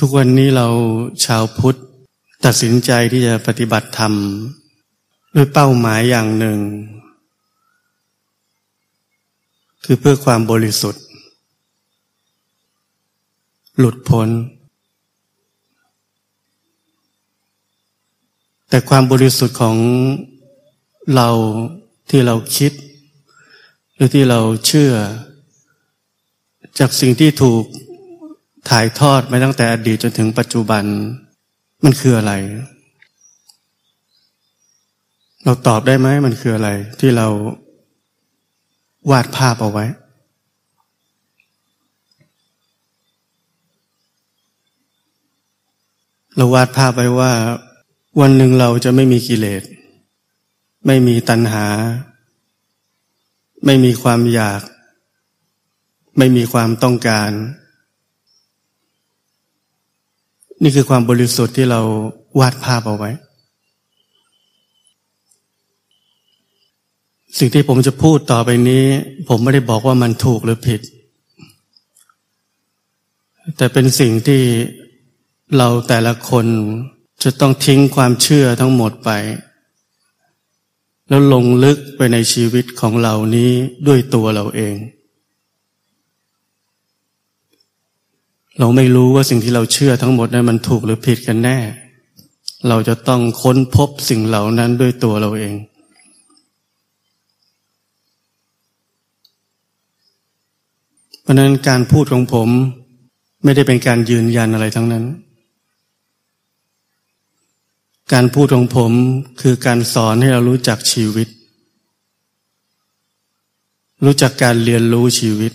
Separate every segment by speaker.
Speaker 1: ทุกวันนี้เราชาวพุทธตัดสินใจที่จะปฏิบัติธรรมด้วยเป้าหมายอย่างหนึ่ง คือเพื่อความบริสุทธิ์ หลุดพ้น แต่ความบริสุทธิ์ของเราที่เราคิด หรือที่เราเชื่อ จากสิ่งที่ถูก ถ่ายทอดมาตั้งแต่อดีตจนถึงปัจจุบัน มันคืออะไร เราตอบได้ไหมมันคืออะไร ที่เราวาดภาพเอาไว้ เราวาดภาพไว้ว่า วันหนึ่งเราจะไม่มีกิเลส ไม่มีตัณหา ไม่มีความอยาก ไม่มีความต้องการ นี่คือความบริสุทธิ์ที่เราวาดภาพเอาไว้ สิ่งที่ผมจะพูดต่อไปนี้ ผมไม่ได้บอกว่ามันถูกหรือผิด แต่เป็นสิ่งที่เราแต่ละคนจะต้องทิ้งความเชื่อทั้งหมดไป แล้วลงลึกไปในชีวิตของเรานี้ด้วยตัวเราเอง เราไม่รู้ว่าสิ่งที่เราเชื่อทั้งหมดนั้นมันถูกหรือผิดกันแน่ เราจะต้องค้นพบสิ่งเหล่านั้นด้วยตัวเราเอง เพราะนั้นการพูดของผมไม่ได้เป็นการยืนยันอะไรทั้งนั้น การพูดของผมคือการสอนให้เรารู้จักชีวิต รู้จักการเรียนรู้ชีวิต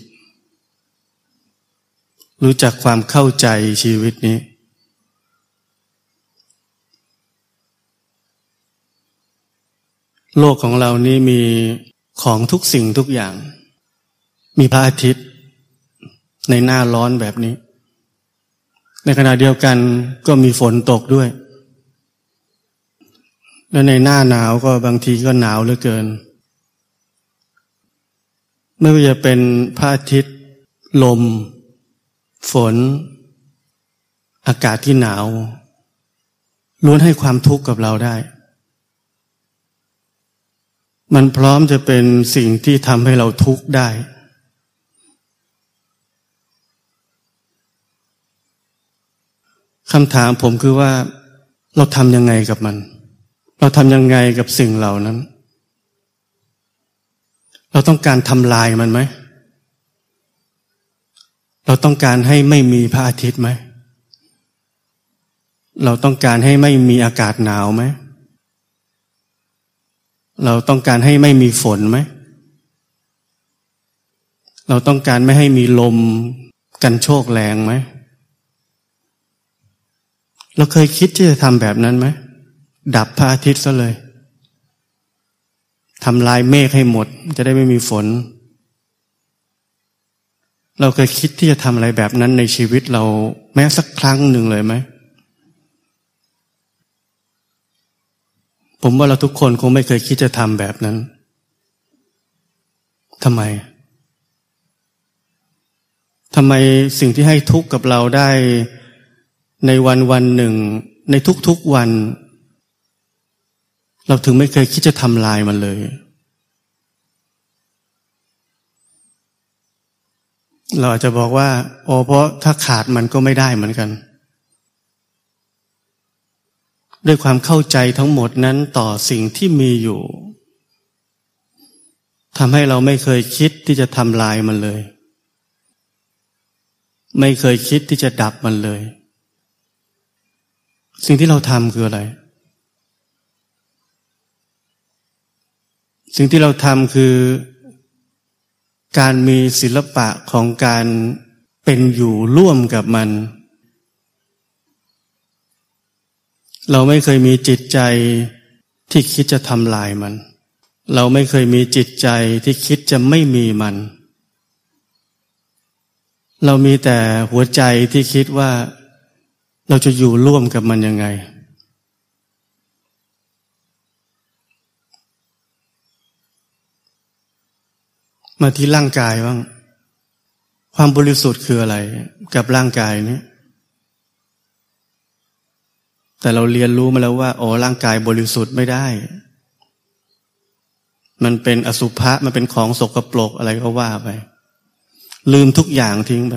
Speaker 1: รู้จักความเข้าใจชีวิตนี้ โลกของเรานี้มีของทุกสิ่งทุกอย่าง มีพระอาทิตย์ ในหน้าร้อนแบบนี้ ในขณะเดียวกันก็มีฝนตกด้วย และในหน้าหนาวก็บางทีก็หนาวเหลือเกิน ไม่ว่าจะเป็นพระอาทิตย์ ลม ฝน อากาศที่หนาว ล้วนให้ความทุกข์กับเราได้ มันพร้อมจะเป็นสิ่งที่ทำให้เราทุกข์ได้ คำถามผมคือว่า เราทำยังไงกับมัน เราทำยังไงกับสิ่งเหล่านั้น เราต้องการทำลายมันไหม เราต้องการให้ไม่มีพระอาทิตย์ไหม เราต้องการให้ไม่มีอากาศหนาวไหม เราต้องการให้ไม่มีฝนไหม เราต้องการไม่ให้มีลมกันโชกแรงไหม เราเคยคิดที่จะทำแบบนั้นไหม ดับพระอาทิตย์ซะเลยทำลายเมฆให้หมด จะได้ไม่มีฝน เราเคยคิดที่จะทำอะไรแบบนั้นในชีวิตเราแม้สักครั้งหนึ่งเลยไหม ผมว่าเราทุกคนคงไม่เคยคิดจะทำแบบนั้นทำไมทำไมสิ่งที่ให้ทุกข์กับเราได้ในวันวันหนึ่ง ในทุกๆวัน เราถึงไม่เคยคิดจะทำลายมันเลย เราอาจจะบอกว่า โอ้เพราะถ้าขาดมันก็ไม่ได้เหมือนกัน ด้วยความเข้าใจทั้งหมดนั้นต่อสิ่งที่มีอยู่ทำให้เราไม่เคยคิดที่จะทำลายมันเลย ไม่เคยคิดที่จะดับมันเลย สิ่งที่เราทำคืออะไร สิ่งที่เราทำคือ การมีศิลปะของการเป็นอยู่ร่วมกับมัน เราไม่เคยมีจิตใจที่คิดจะทำลายมัน เราไม่เคยมีจิตใจที่คิดจะไม่มีมัน เรามีแต่หัวใจที่คิดว่า เราจะอยู่ร่วมกับมันยังไง มาที่ร่างกายบ้าง ความบริสุทธิ์คืออะไร กับร่างกายนี้แต่เราเรียนรู้มาแล้วว่าโอ้ร่างกายบริสุทธิ์ไม่ได้ มันเป็นอสุภะมันเป็นของสกปรกอะไรก็ว่าไป ลืมทุกอย่างทิ้งไป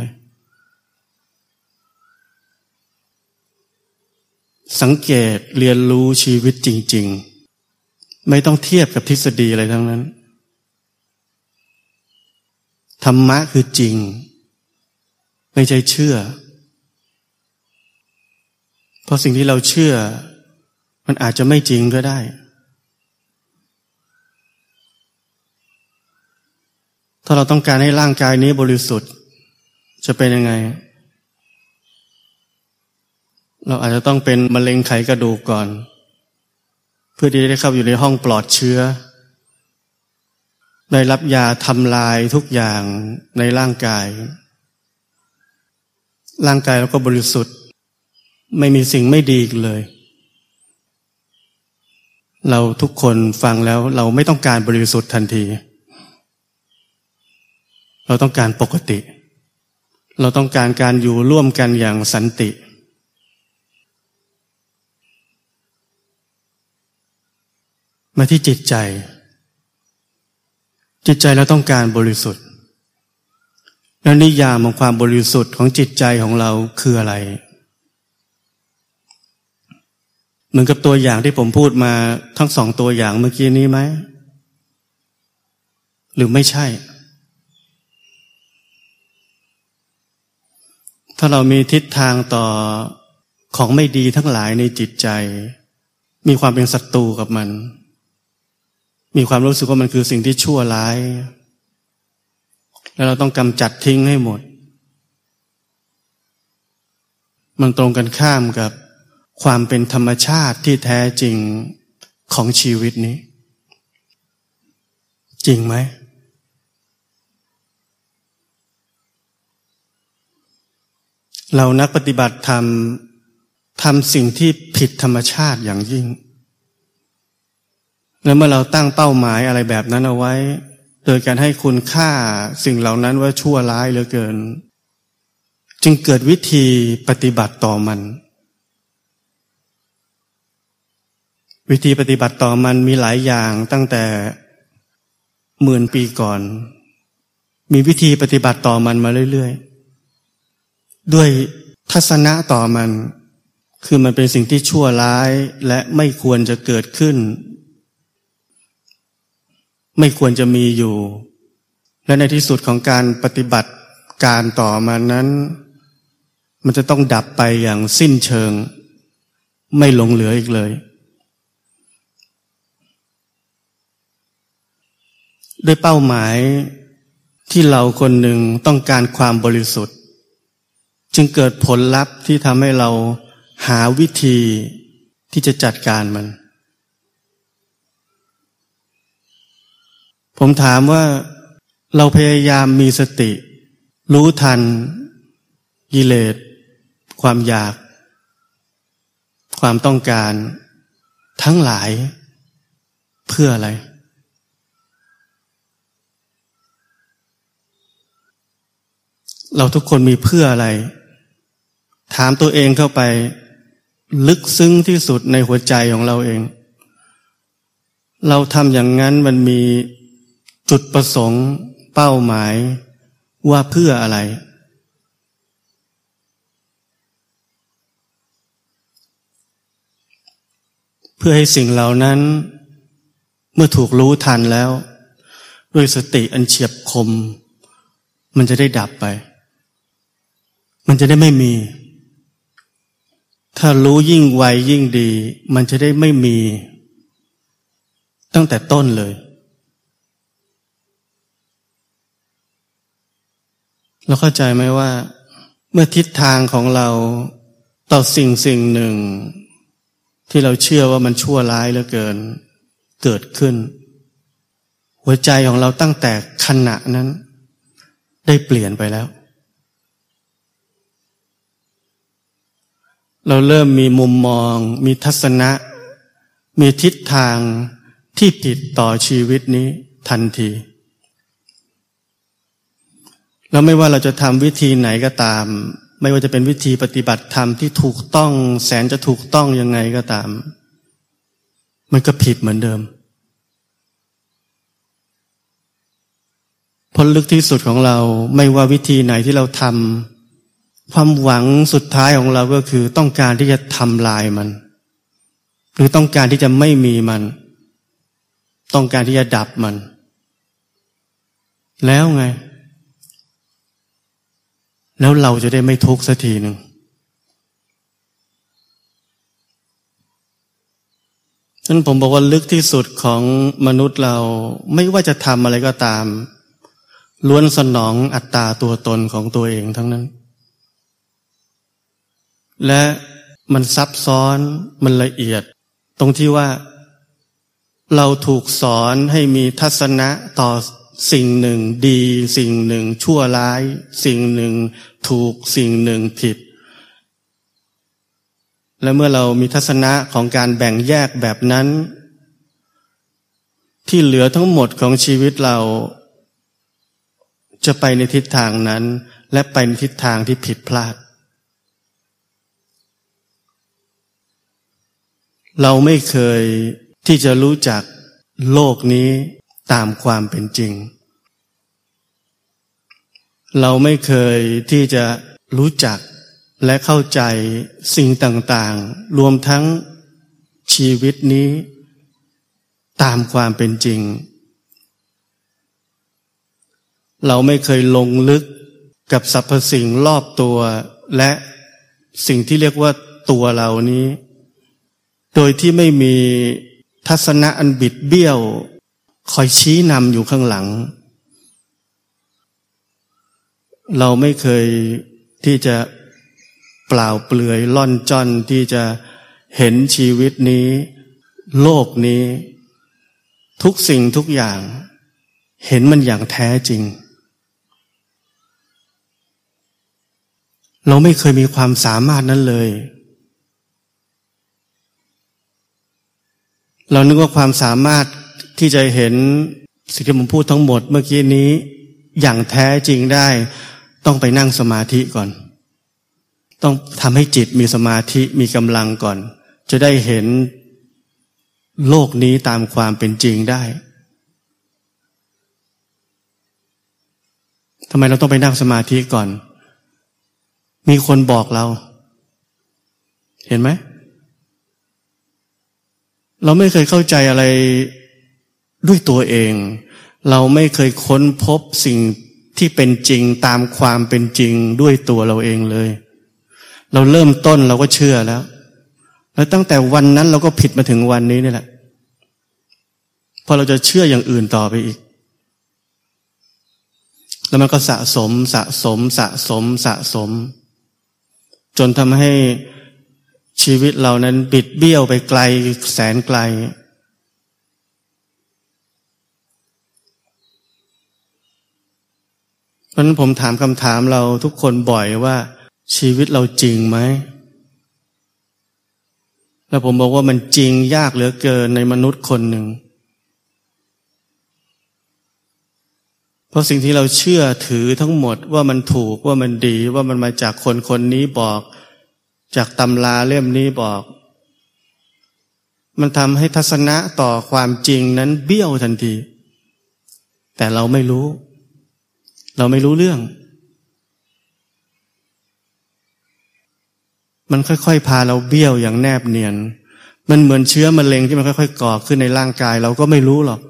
Speaker 1: สังเกตเรียนรู้ชีวิตจริง ๆ ไม่ต้องเทียบกับทฤษฎีอะไรทั้งนั้น ธรรมะคือจริง ไม่ใช่เชื่อ เพราะสิ่งที่เราเชื่อ มันอาจจะไม่จริงก็ได้ ถ้าเราต้องการให้ร่างกายนี้บริสุทธิ์ จะเป็นยังไง เราอาจจะต้องเป็นมะเร็งไขกระดูกก่อน เพื่อที่จะได้เข้าอยู่ในห้องปลอดเชื้อ ได้รับยาทำลายทุกอย่างในร่างกาย ร่างกายเราก็บริสุทธิ์ ไม่มีสิ่งไม่ดีเลย เราทุกคนฟังแล้วเราไม่ต้องการบริสุทธิ์ทันที เราต้องการปกติ เราต้องการการอยู่ร่วมกันอย่างสันติมาที่จิตใจ จิตใจเราต้องการบริสุทธิ์ แล้วนิยามของความบริสุทธิ์ของจิตใจของเราคืออะไร เหมือนกับตัวอย่างที่ผมพูดมาทั้งสองตัวอย่างเมื่อกี้นี้ไหม หรือไม่ใช่ ถ้าเรามีทิศทางต่อของไม่ดีทั้งหลายในจิตใจ มีความเป็นศัตรูกับมัน มีความรู้สึกว่ามันคือสิ่งที่ชั่วร้าย แล้วเราต้องกำจัดทิ้งให้หมด มันตรงกันข้ามกับความเป็นธรรมชาติที่แท้จริงของชีวิตนี้ จริงไหม เรานักปฏิบัติธรรมทำสิ่งที่ผิดธรรมชาติอย่างยิ่ง แล้วเมื่อเราตั้งเป้าหมายอะไรแบบนั้นเอาไว้ โดยการให้คุณค่าสิ่งเหล่านั้นว่าชั่วร้ายเหลือเกิน จึงเกิดวิธีปฏิบัติต่อมัน วิธีปฏิบัติต่อมันมีหลายอย่างตั้งแต่หมื่นปีก่อน มีวิธีปฏิบัติต่อมันมาเรื่อยๆ ด้วยทัศนะต่อมัน คือมันเป็นสิ่งที่ชั่วร้ายและไม่ควรจะเกิดขึ้น ไม่ควรจะมีอยู่ และในที่สุดของการปฏิบัติการต่อมานั้น มันจะต้องดับไปอย่างสิ้นเชิง ไม่หลงเหลืออีกเลย ด้วยเป้าหมายที่เราคนหนึ่งต้องการความบริสุทธิ์ จึงเกิดผลลัพธ์ที่ทำให้เราหาวิธีที่จะจัดการมัน ผมถามว่าเราพยายามมีสติ รู้ทันกิเลส ความอยาก ความต้องการ ทั้งหลาย เพื่ออะไร เราทุกคนมีเพื่ออะไร ถามตัวเองเข้าไป ลึกซึ้งที่สุดในหัวใจของเราเอง เราทำอย่างนั้นมันมี จุดประสงค์เป้าหมายว่าเพื่ออะไร เพื่อให้สิ่งเหล่านั้น เมื่อถูกรู้ทันแล้ว ด้วยสติอันเฉียบคม มันจะได้ดับไป มันจะได้ไม่มี ถ้ารู้ยิ่งไวยิ่งดี มันจะได้ไม่มี ตั้งแต่ต้นเลย เราเข้าใจไหมว่า เมื่อทิศทางของเราต่อสิ่งสิ่งหนึ่ง ที่เราเชื่อว่ามันชั่วร้ายเหลือเกิน เกิดขึ้น หัวใจของเราตั้งแต่ขณะนั้น ได้เปลี่ยนไปแล้ว เราเริ่มมีมุมมอง มีทัศนะ มีทิศทางที่ผิดต่อชีวิตนี้ทันที แล้วไม่ว่าเราจะทำวิธีไหนก็ตาม ไม่ว่าจะเป็นวิธีปฏิบัติธรรมที่ถูกต้อง แสนจะถูกต้องยังไงก็ตาม มันก็ผิดเหมือนเดิมผลลึกที่สุดของเราไม่ว่าวิธีไหนที่เราทำความหวังสุดท้ายของเราก็คือต้องการที่จะทำลายมัน หรือต้องการที่จะไม่มีมัน ต้องการที่จะดับมัน แล้วไง แล้วเราจะได้ไม่ทุกข์สักทีหนึ่งฉะนั้นผมบอกว่าลึกที่สุดของมนุษย์เราไม่ว่าจะทำอะไรก็ตาม ล้วนสนองอัตตาตัวตนของตัวเองทั้งนั้น และมันซับซ้อนมันละเอียด ตรงที่ว่า เราถูกสอนให้มีทัศนะต่อ สิ่งหนึ่งดี สิ่งหนึ่งชั่วร้าย สิ่งหนึ่งถูกสิ่งหนึ่งผิด และเมื่อเรามีทัศนะของการแบ่งแยกแบบนั้น ที่เหลือทั้งหมดของชีวิตเรา จะไปในทิศทางนั้น และไปในทิศทางที่ผิดพลาด เราไม่เคยที่จะรู้จักโลกนี้ ตามความเป็นจริง เราไม่เคยที่จะรู้จักและเข้าใจสิ่งต่างๆ รวมทั้งชีวิตนี้ ตามความเป็นจริง เราไม่เคยลงลึกกับสรรพสิ่งรอบตัวและสิ่งที่เรียกว่าตัวเรานี้ โดยที่ไม่มีทัศนะอันบิดเบี้ยว คอยชี้นำอยู่ข้างหลัง เราไม่เคยที่จะเปล่าเปลือยล่อนจอนที่จะเห็นชีวิตนี้ โลกนี้ ทุกสิ่งทุกอย่าง เห็นมันอย่างแท้จริง เราไม่เคยมีความสามารถนั้นเลย เรานึกว่าความสามารถ ที่จะเห็นสิ่งที่ผมพูดทั้งหมดเมื่อกี้นี้ อย่างแท้จริงได้ ต้องไปนั่งสมาธิก่อน ต้องทำให้จิตมีสมาธิมีกำลังก่อน จะได้เห็นโลกนี้ตามความเป็นจริงได้ทำไมเราต้องไปนั่งสมาธิก่อน มีคนบอกเรา เห็นไหม เราไม่เคยเข้าใจอะไร ด้วยตัวเอง เราไม่เคยค้นพบสิ่งที่เป็นจริงตามความเป็นจริงด้วยตัวเราเองเลย เราเริ่มต้นเราก็เชื่อแล้ว แล้วตั้งแต่วันนั้นเราก็ผิดมาถึงวันนี้นี่แหละพอเราจะเชื่ออย่างอื่นต่อไปอีก แล้วมันก็สะสมสะสมสะสมสะสม จนทำให้ชีวิตเรานั้นบิดเบี้ยวไปไกลแสนไกล เพราะนั้นผมถามคำถามเราทุกคนบ่อยว่า ชีวิตเราจริงไหมแล้วผมบอกว่ามันจริงยากเหลือเกินในมนุษย์คนหนึ่ง เพราะสิ่งที่เราเชื่อถือทั้งหมดว่ามันถูกว่ามันดีว่ามันมาจากคนคนนี้บอก จากตำราเล่มนี้บอก มันทำให้ทัศนะต่อความจริงนั้นเบี้ยวทันที แต่เราไม่รู้ เราไม่รู้เรื่อง มันค่อยๆ พาเราเบี้ยวอย่างแนบเนียน มันเหมือนเชื้อมะเร็งที่มันค่อยๆ ก่อขึ้นในร่างกาย เราก็ไม่รู้หรอก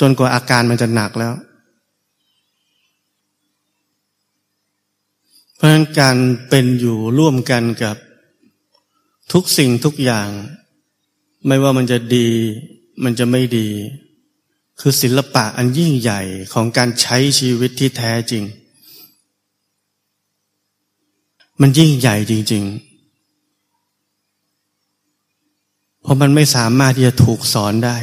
Speaker 1: จนกว่าอาการมันจะหนักแล้ว เพราะฉะนั้นการเป็นอยู่ร่วมกันกับทุกสิ่งทุกอย่าง ไม่ว่ามันจะดี มันจะไม่ดี คือศิลปะอันยิ่งใหญ่ของการใช้ชีวิตที่แท้จริง มันยิ่งใหญ่จริง ๆ เพราะมันไม่สามารถที่จะถูกสอนได้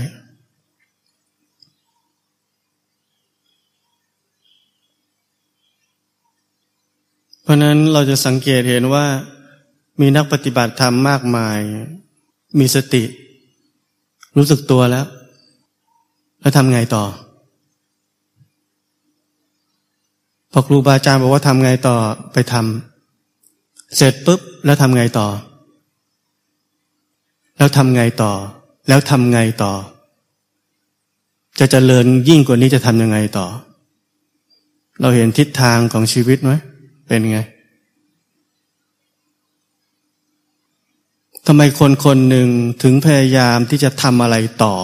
Speaker 1: เพราะนั้นเราจะสังเกตเห็นว่า มีนักปฏิบัติธรรมมากมาย มีสติ รู้สึกตัวแล้ว แล้วทำไงต่อพอครูบาอาจารย์บอกว่าทำไงต่อไปทำเสร็จปุ๊บแล้วทำไงต่อ แล้วทำไงต่อ แล้วทำไงต่อ จะเจริญยิ่งกว่านี้จะทำยังไงต่อ เราเห็นทิศทางของชีวิตไหมเป็นไงทำไมคนคนหนึ่งถึงพยายามที่จะทำอะไรต่อ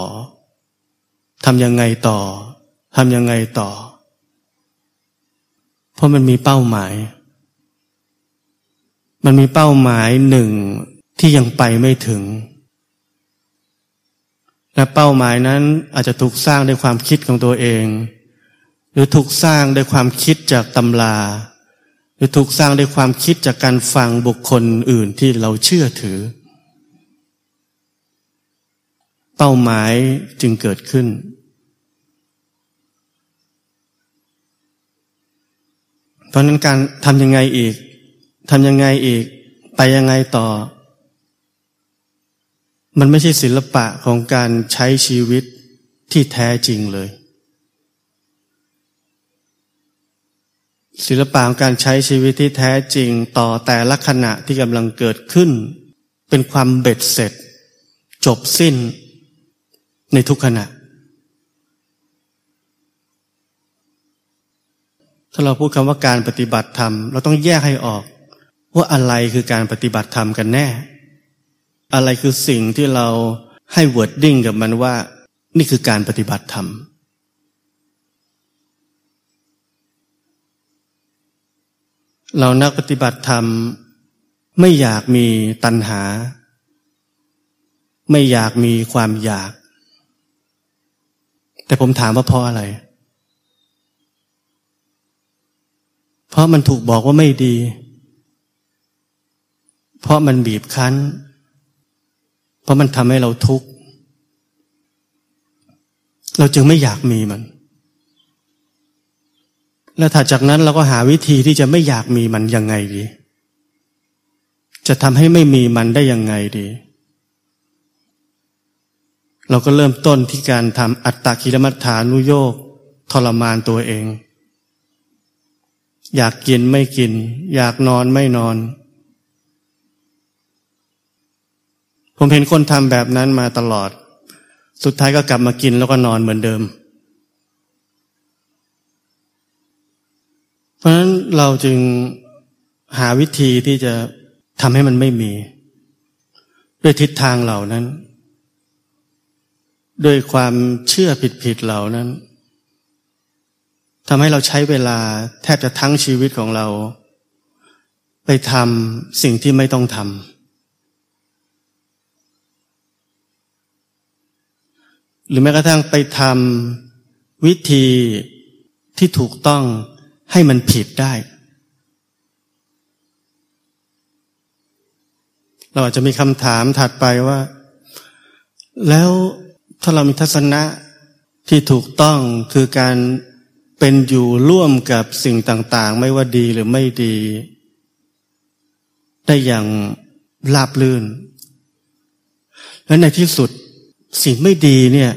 Speaker 1: ทำยังไงต่อทำยังไงต่อ เพราะมันมีเป้าหมาย มันมีเป้าหมายหนึ่งที่ยังไปไม่ถึง และเป้าหมายนั้นอาจจะถูกสร้างด้วยความคิดของตัวเอง หรือถูกสร้างด้วยความคิดจากตำราหรือถูกสร้างด้วยความคิดจากการฟังบุคคลอื่นที่เราเชื่อถือ เป้าหมายจึงเกิดขึ้น เพราะนั้นการทำยังไงอีกทำยังไงอีก ไปยังไงต่อ มันไม่ใช่ศิลปะของการใช้ชีวิตที่แท้จริงเลย ศิลปะของการใช้ชีวิตที่แท้จริงต่อแต่ละขณะที่กำลังเกิดขึ้น เป็นความเบ็ดเสร็จ จบสิ้น ในทุกขณะ ถ้าเราพูดคำว่าการปฏิบัติธรรม เราต้องแยกให้ออก ว่าอะไรคือการปฏิบัติธรรมกันแน่ อะไรคือสิ่งที่เราให้ wording กับมันว่า นี่คือการปฏิบัติธรรมเรานักปฏิบัติธรรม ไม่อยากมีตัณหา ไม่อยากมีความอยาก แต่ผมถามว่าเพราะอะไร เพราะมันถูกบอกว่าไม่ดี เพราะมันบีบคั้น เพราะมันทำให้เราทุกข์ เราจึงไม่อยากมีมัน แล้วถัดจากนั้นเราก็หาวิธีที่จะไม่อยากมีมันยังไงดี จะทำให้ไม่มีมันได้ยังไงดี เราก็เริ่มต้นที่การทำอัตตากิลมัฏฐานุโยกทรมานตัวเอง อยากกินไม่กิน อยากนอนไม่นอน ผมเห็นคนทำแบบนั้นมาตลอด สุดท้ายก็กลับมากินแล้วก็นอนเหมือนเดิม เพราะฉะนั้นเราจึงหาวิธีที่จะทำให้มันไม่มี ด้วยทิศทางเหล่านั้น ด้วยความเชื่อผิดๆเหล่านั้นทำให้เราใช้เวลาแทบจะทั้งชีวิตของเรา ไปทำสิ่งที่ไม่ต้องทำหรือแม้กระทั่งไปทำวิธีที่ถูกต้องให้มันผิดได้ เราอาจจะมีคำถามถัดไปว่า แล้ว ถ้าเรามีทัศนะที่ถูกต้องคือการเป็นอยู่ร่วมกับสิ่งต่าง ๆ ไม่ว่าดีหรือไม่ดี ได้อย่างราบลื่น และในที่สุดสิ่งไม่ดีเนี่ย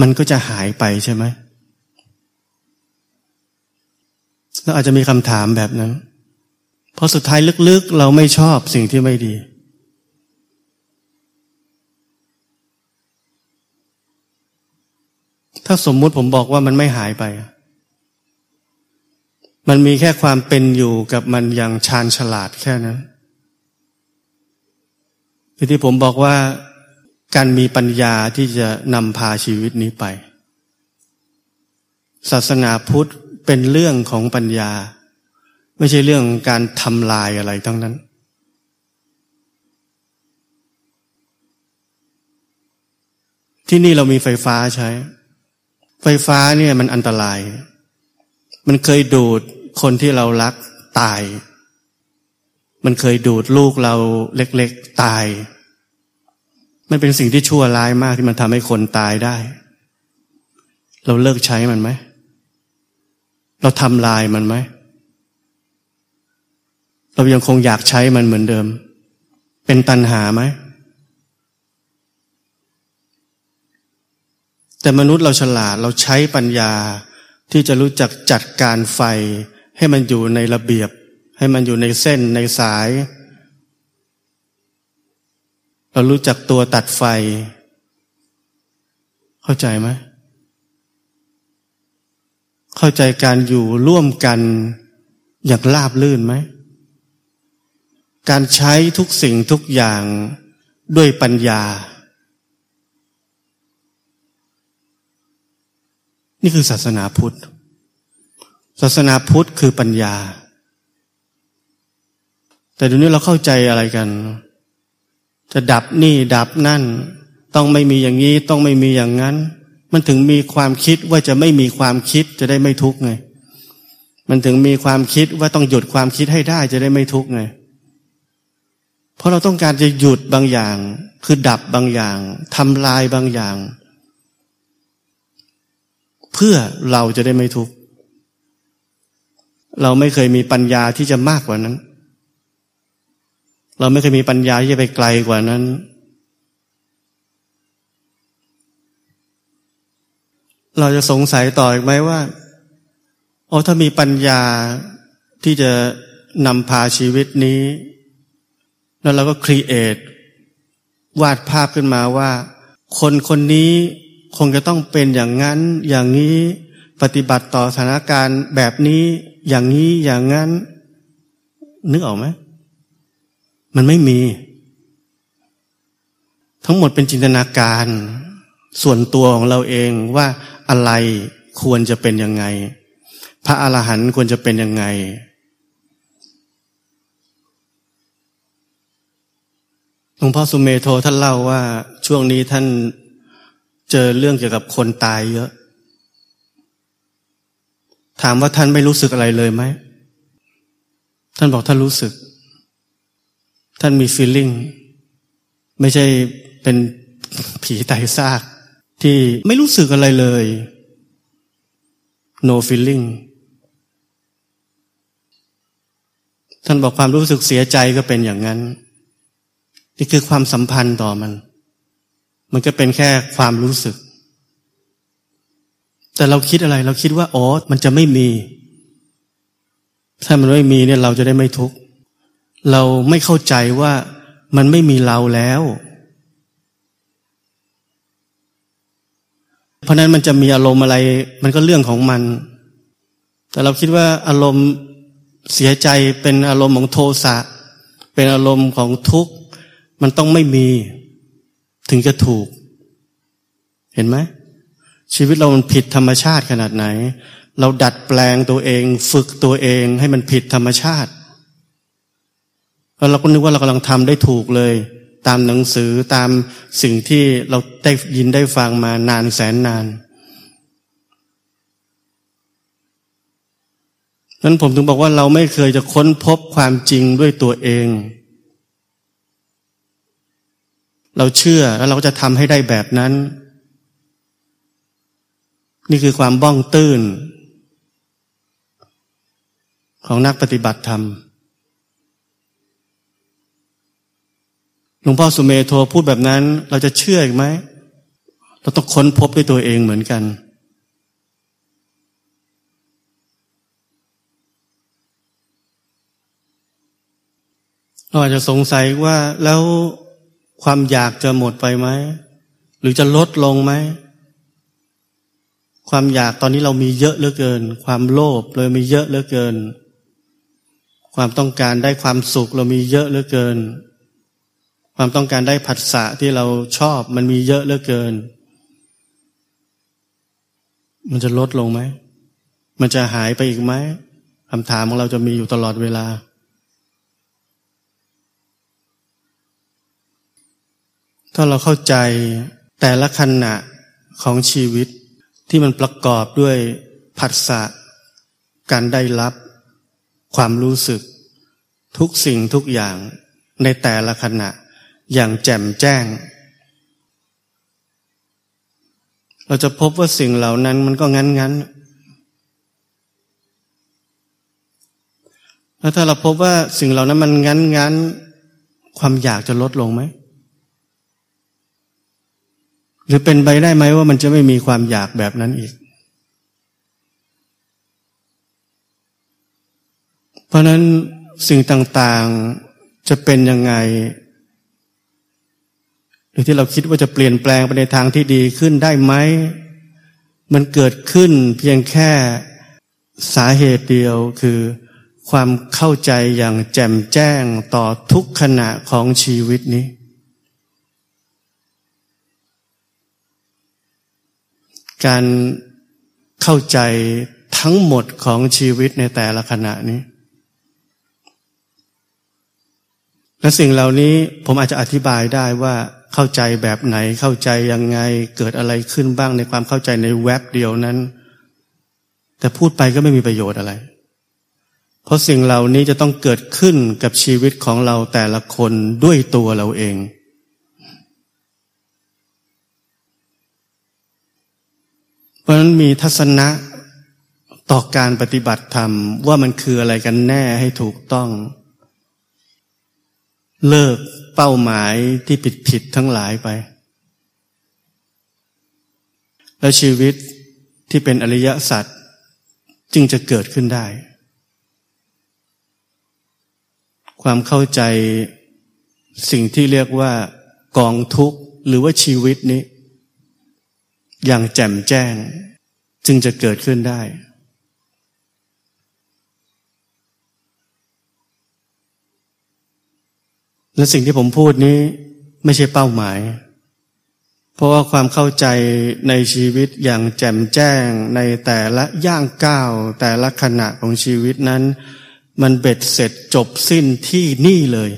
Speaker 1: มันก็จะหายไปใช่ไหมเราอาจจะมีคำถามแบบนั้น เพราะสุดท้ายลึกๆ เราไม่ชอบสิ่งที่ไม่ดี ถ้าสมมุติผมบอกว่ามันไม่หายไป มันมีแค่ความเป็นอยู่กับมันอย่างชาญฉลาดแค่นั้นที่ผมบอกว่าการมีปัญญาที่จะนำพาชีวิตนี้ไป ศาสนาพุทธเป็นเรื่องของปัญญา ไม่ใช่เรื่องการทำลายอะไรทั้งนั้น ที่นี่เรามีไฟฟ้าใช้ ไฟฟ้าเนี่ยมันอันตราย มันเคยดูดคนที่เรารักตาย มันเคยดูดลูกเราเล็กๆตาย มันเป็นสิ่งที่ชั่วร้ายมากที่มันทำให้คนตายได้ เราเลิกใช้มันไหม เราทำลายมันไหม เรายังคงอยากใช้มันเหมือนเดิม เป็นตันหาไหม แต่มนุษย์เราฉลาดเราใช้ปัญญาที่จะรู้จักจัดการไฟ ให้มันอยู่ในระเบียบ ให้มันอยู่ในเส้นในสาย เรารู้จักตัวตัดไฟ เข้าใจไหมเข้าใจการอยู่ร่วมกันอย่างราบลื่นไหม การใช้ทุกสิ่งทุกอย่างด้วยปัญญา นี่คือศาสนาพุทธ ศาสนาพุทธคือปัญญา แต่เดี๋ยวนี้เราเข้าใจอะไรกัน จะดับนี่ดับนั่น ต้องไม่มีอย่างนี้ต้องไม่มีอย่างนั้น มันถึงมีความคิดว่าจะไม่มีความคิดจะได้ไม่ทุกข์ไง มันถึงมีความคิดว่าต้องหยุดความคิดให้ได้จะได้ไม่ทุกข์ไง เพราะเราต้องการจะหยุดบางอย่าง คือดับบางอย่างทำลายบางอย่าง เพื่อเราจะได้ไม่ทุกข์เราไม่เคยมีปัญญาที่จะมากกว่านั้น เราไม่เคยมีปัญญาที่จะไปไกลกว่านั้น เราจะสงสัยต่ออีกไหมว่าโอ้ถ้ามีปัญญาที่จะนำพาชีวิตนี้ แล้วเราก็ครีเอทวาดภาพขึ้นมาว่า คนคนนี้ คงจะต้องเป็นอย่างนั้นอย่างนี้ปฏิบัติต่อสถานการณ์แบบนี้อย่างนี้อย่างนั้น นึกออกไหมมันไม่มี ทั้งหมดเป็นจินตนาการ ส่วนตัวของเราเองว่าอะไรควรจะเป็นยังไง พระอรหันต์ควรจะเป็นยังไง หลวงพ่อสุเมโทท่านเล่าว่าช่วงนี้ท่าน เจอเรื่องเกี่ยวกับคนตายเยอะ ถามว่าท่านไม่รู้สึกอะไรเลยไหม ท่านบอกท่านรู้สึก ท่านมีฟีลลิ่งไม่ใช่เป็นผีตายซาก ที่ไม่รู้สึกอะไรเลย no feeling ท่านบอกความรู้สึกเสียใจก็เป็นอย่างนั้น นี่คือความสัมพันธ์ต่อมัน มันก็เป็นแค่ความรู้สึก แต่เราคิดอะไร เราคิดว่าอ๋อมันจะไม่มี ถ้ามันไม่มีเนี่ยเราจะได้ไม่ทุกข์เราไม่เข้าใจว่ามันไม่มีเราแล้ว เพราะนั้นมันจะมีอารมณ์อะไร มันก็เรื่องของมัน แต่เราคิดว่าอารมณ์เสียใจเป็นอารมณ์ของโทสะเป็นอารมณ์ของทุกข์ มันต้องไม่มี ถึงจะถูก เห็นไหมชีวิตเรามันผิดธรรมชาติขนาดไหน เราดัดแปลงตัวเอง ฝึกตัวเองให้มันผิดธรรมชาติแล้วเราก็นึกว่าเรากำลังทำได้ถูกเลย ตามหนังสือตามสิ่งที่เราได้ยินได้ฟังมานานแสนนานนั้นผมถึงบอกว่าเราไม่เคยจะค้นพบความจริงด้วยตัวเอง เราเชื่อแล้วเราก็จะทำให้ได้แบบนั้น นี่คือความบ้องตื้น ของนักปฏิบัติธรรมหลวงพ่อสุเมโทพูดแบบนั้น เราจะเชื่ออีกไหม เราต้องค้นพบด้วยตัวเองเหมือนกัน เราอาจจะสงสัยว่าแล้ว ความอยากจะหมดไปไหม หรือจะลดลงไหม ความอยากตอนนี้เรามีเยอะเหลือเกิน ความโลภเลยมีเยอะเหลือเกิน ความต้องการได้ความสุขเรามีเยอะเหลือเกิน ความต้องการได้ผัสสะที่เราชอบมันมีเยอะเหลือเกิน มันจะลดลงไหม มันจะหายไปอีกไหมคำถามของเราจะมีอยู่ตลอดเวลา ถ้าเราเข้าใจแต่ละขณะของชีวิตที่มันประกอบด้วยผัสสะการได้รับ ความรู้สึก ทุกสิ่งทุกอย่างในแต่ละขณะอย่างแจ่มแจ้ง เราจะพบว่าสิ่งเหล่านั้นมันก็งั้นงั้นแล้วถ้าเราพบว่าสิ่งเหล่านั้นมันงั้นงั้นความอยากจะลดลงไหม หรือเป็นไปได้ไหมว่ามันจะไม่มีความอยากแบบนั้นอีก เพราะนั้นสิ่งต่างๆจะเป็นยังไง หรือที่เราคิดว่าจะเปลี่ยนแปลงไปในทางที่ดีขึ้นได้ไหม มันเกิดขึ้นเพียงแค่สาเหตุเดียวคือ ความเข้าใจอย่างแจ่มแจ้งต่อทุกขณะของชีวิตนี้ การเข้าใจทั้งหมดของชีวิตในแต่ละขณะนี้ และสิ่งเหล่านี้ผมอาจจะอธิบายได้ว่าเข้าใจแบบไหนเข้าใจยังไงเกิดอะไรขึ้นบ้างในความเข้าใจในแว็บเดียวนั้น แต่พูดไปก็ไม่มีประโยชน์อะไร เพราะสิ่งเหล่านี้จะต้องเกิดขึ้นกับชีวิตของเราแต่ละคนด้วยตัวเราเอง ราะนั้นมีทัศนะต่อการปฏิบัติธรรมว่ามันคืออะไรกันแน่ให้ถูกต้อง เลิกเป้าหมายที่ผิดผิดทั้งหลายไป แล้วชีวิตที่เป็นอริยสัจจึงจะเกิดขึ้นได้ ความเข้าใจสิ่งที่เรียกว่ากองทุกข์หรือว่าชีวิตนี้ อย่างแจ่มแจ้ง จึงจะเกิดขึ้นได้ และสิ่งที่ผมพูดนี้ไม่ใช่เป้าหมาย เพราะว่าความเข้าใจในชีวิตอย่างแจ่มแจ้งในแต่ละย่างก้าว แต่ละขณะของชีวิตนั้น มันเบ็ดเสร็จจบสิ้นที่นี่เลย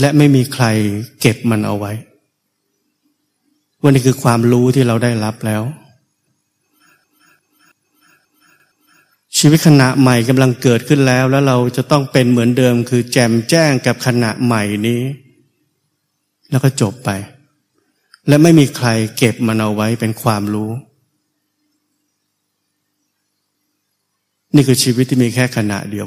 Speaker 1: และไม่มีใครเก็บมันเอาไว้ วันนี้คือความรู้ที่เราได้รับแล้ว ชีวิตขณะใหม่กำลังเกิดขึ้นแล้ว แล้วเราจะต้องเป็นเหมือนเดิม คือแจมแจ้งกับขณะใหม่นี้ แล้วก็จบไป และไม่มีใครเก็บมันเอาไว้เป็นความรู้ นี่คือชีวิตที่มีแค่ขณะเดียว